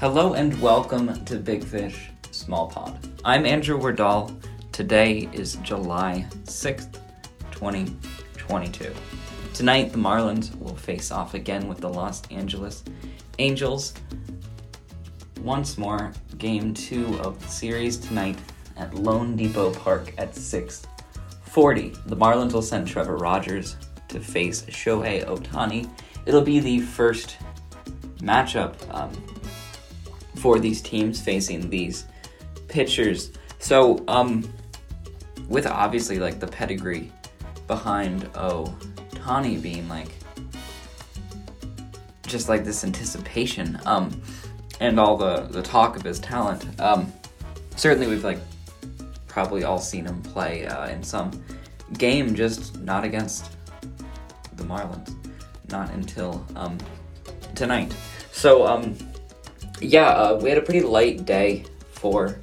Hello and welcome to Big Fish Small Pod. I'm Andrew Wardall. Today is July 6th, 2022. Tonight, the Marlins will face off again with the Los Angeles Angels. Once more, game two of the series tonight at loanDepot Park at 6:40. The Marlins will send Trevor Rogers to face Shohei Ohtani. It'll be the first matchup um, for these teams facing these pitchers. So, um, with obviously like the pedigree behind Ohtani being like just like this anticipation, um, and all the the talk of his talent. Um, certainly, we've like probably all seen him play uh, in some game, just not against the Marlins, not until um, tonight. So, um, yeah, uh, we had a pretty light day for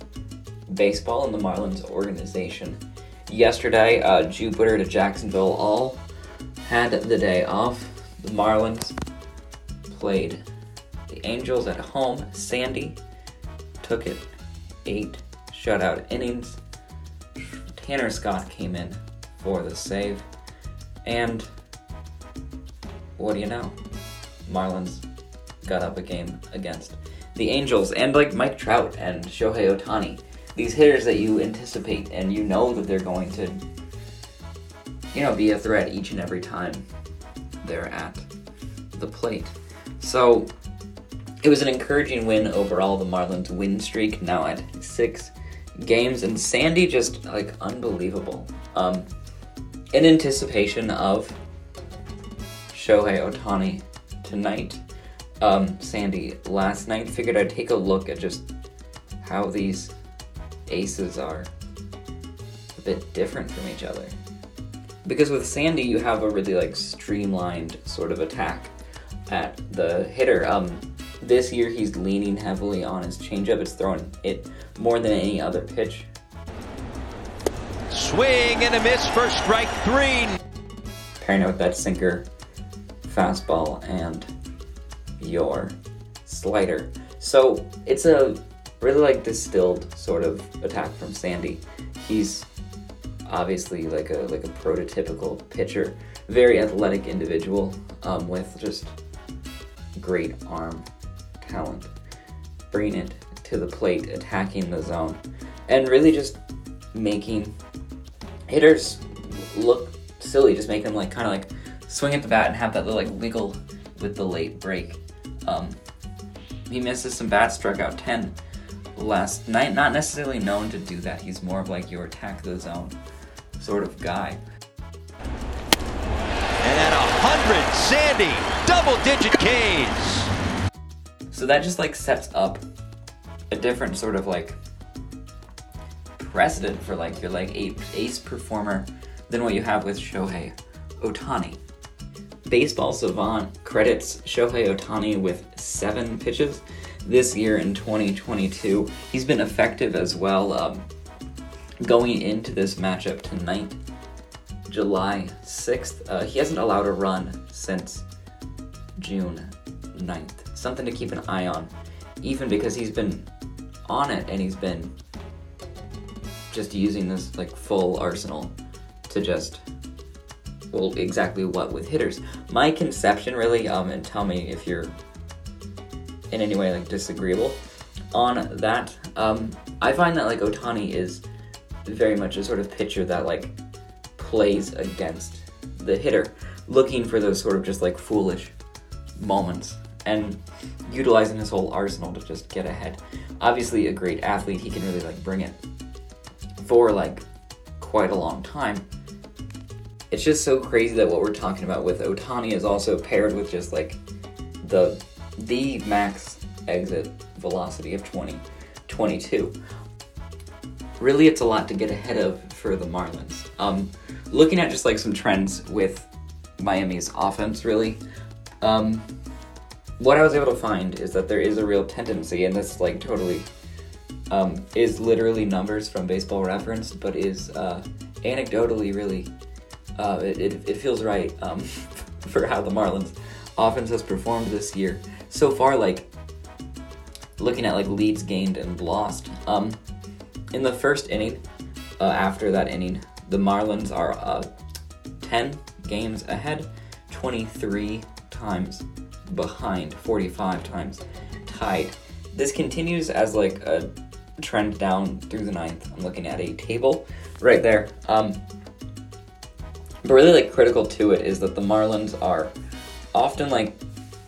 baseball in the Marlins organization. Yesterday, uh, Jupiter to Jacksonville all had the day off. The Marlins played the Angels at home. Sandy took it eight shutout innings. Tanner Scott came in for the save. And what do you know? Marlins got up a game against the Angels and like Mike Trout and Shohei Ohtani. These hitters that you anticipate and you know that they're going to, you know, be a threat each and every time they're at the plate. So it was an encouraging win overall. The Marlins win streak now at six games, and Sandy just like unbelievable. Um, in anticipation of Shohei Ohtani tonight, um, Sandy last night, figured I'd take a look at just how these aces are a bit different from each other. Because with Sandy, you have a really like streamlined sort of attack at the hitter. Um, this year, he's leaning heavily on his changeup. It's throwing it more than any other pitch. Swing and a miss for strike three. Pairing it with that sinker, fastball, and your slider. So it's a really like distilled sort of attack from Sandy. He's obviously like a like a prototypical pitcher, very athletic individual um, with just great arm talent, bringing it to the plate, attacking the zone, and really just making hitters look silly, just make them like kind of like swing at the bat and have that little like wiggle with the late break. Um, he misses some bats, struck out 10 last night. Not necessarily known to do that. He's more of like your attack the zone sort of guy. And at 100, Sandy, double digit Ks. So that just like sets up a different sort of like precedent for like your like ace performer than what you have with Shohei Ohtani. Baseball Savant credits Shohei Ohtani with seven pitches this year in 2022. He's been effective as well. Um, going into this matchup tonight, July 6th, uh, he hasn't allowed a run since June 9th. Something to keep an eye on, even because he's been on it and he's been just using this like full arsenal to just well exactly what with hitters. My conception really, um, and tell me if you're in any way like disagreeable on that. Um, I find that like Ohtani is very much a sort of pitcher that like plays against the hitter, looking for those sort of just like foolish moments and utilizing his whole arsenal to just get ahead. Obviously, a great athlete, he can really like bring it for like quite a long time. It's just so crazy that what we're talking about with Ohtani is also paired with just like the the max exit velocity of 20 22. Really, it's a lot to get ahead of for the Marlins. Um, looking at just like some trends with Miami's offense, really, um, what I was able to find is that there is a real tendency, and this like totally um, is literally numbers from Baseball Reference, but is uh, anecdotally really uh, it, it, it, feels right um, for how the Marlins offense has performed this year. So far, like looking at like leads gained and lost. Um, in the first inning, uh, after that inning, the Marlins are uh, 10 games ahead, 23 times behind, 45 times tied. This continues as like a trend down through the ninth. I'm looking at a table right there. Um, but really, like critical to it is that the Marlins are often like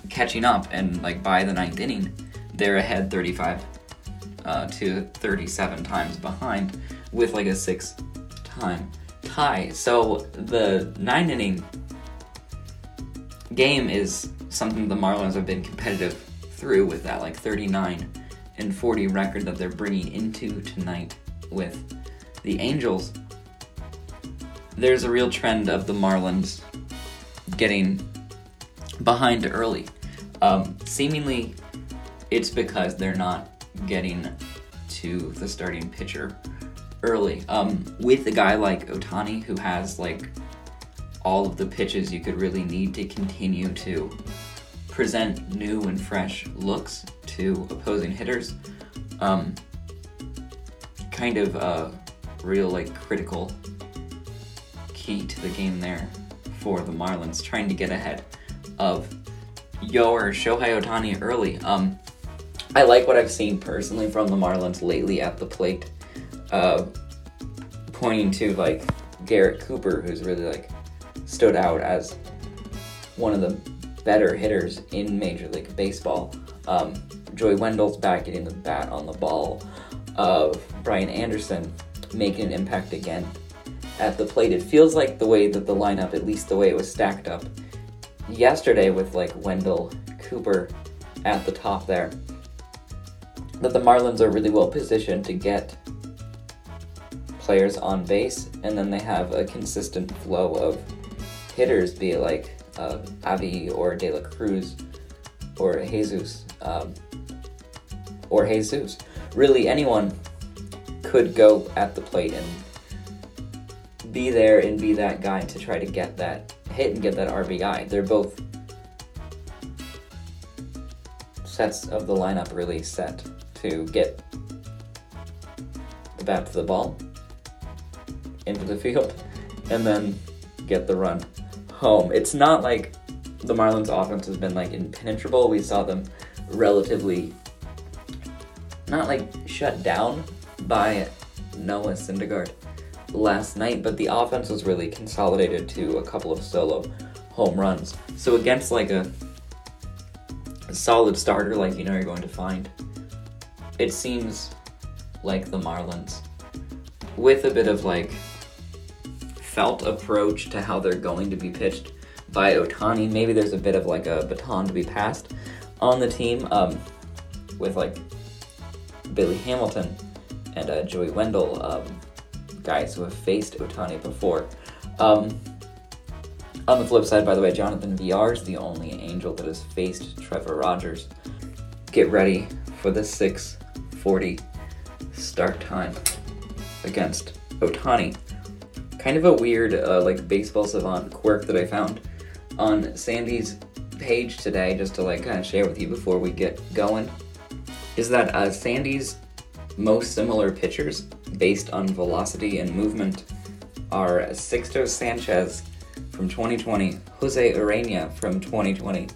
catching up, and like by the ninth inning, they're ahead 35 uh, to 37 times behind with like a six time tie. So the nine inning game is something the Marlins have been competitive through with that like 39 and 40 record that they're bringing into tonight with the Angels. There's a real trend of the Marlins getting behind early. Um, seemingly, it's because they're not getting to the starting pitcher early. Um, with a guy like Ohtani, who has like all of the pitches you could really need to continue to present new and fresh looks to opposing hitters, um, kind of a real like critical key to the game there for the Marlins, trying to get ahead of Yo or Shohei Ohtani early. Um, I like what I've seen personally from the Marlins lately at the plate, uh, pointing to like Garrett Cooper, who's really like stood out as one of the better hitters in Major League Baseball. Um, Joey Wendle's back getting the bat on the ball. Of Brian Anderson making an impact again at the plate. It feels like the way that the lineup, at least the way it was stacked up yesterday with like Wendle Cooper at the top there, that the Marlins are really well positioned to get players on base, and then they have a consistent flow of hitters, be it like uh, Avi or De La Cruz or Jesus um, or Jesus. Really, anyone could go at the plate and be there and be that guy to try to get that hit and get that RBI. They're both sets of the lineup really set to get the bat to the ball into the field and then get the run home. It's not like the Marlins offense has been like impenetrable. We saw them relatively not like shut down by Noah Syndergaard last night, but the offense was really consolidated to a couple of solo home runs. So against like a, a solid starter like you know you're going to find, it seems like the Marlins with a bit of like felt approach to how they're going to be pitched by Ohtani. Maybe there's a bit of like a baton to be passed on the team um, with like Billy Hamilton and uh, Joey Wendle um, guys who have faced Ohtani before. Um, on the flip side, by the way, Jonathan Villar is the only Angel that has faced Trevor Rogers. Get ready for the 6:40 start time against Ohtani. Kind of a weird, uh, like baseball savant quirk that I found on Sandy's page today, just to like kind of share with you before we get going, is that uh, Sandy's most similar pitchers based on velocity and movement are Sixto Sanchez from 2020, Jose Urena from 2020,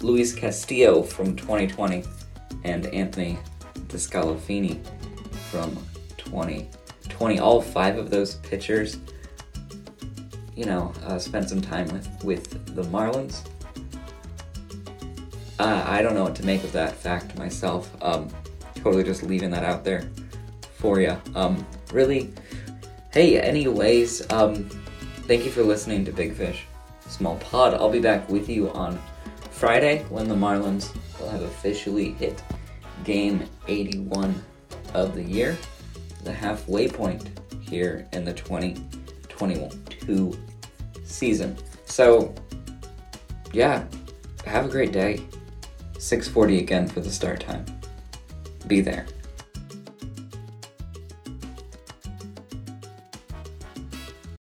Luis Castillo from 2020, and Anthony DeSclafani from 2020. All five of those pitchers, you know, uh, spent some time with, with the Marlins. Uh, I don't know what to make of that fact myself. Um, totally just leaving that out there for you. Um, really, hey, anyways, um, thank you for listening to Big Fish Small Pod. I'll be back with you on Friday when the Marlins will have officially hit game 81 of the year, the halfway point here in the 2022 season. So, yeah, have a great day. 6:40 again for the start time. Be there.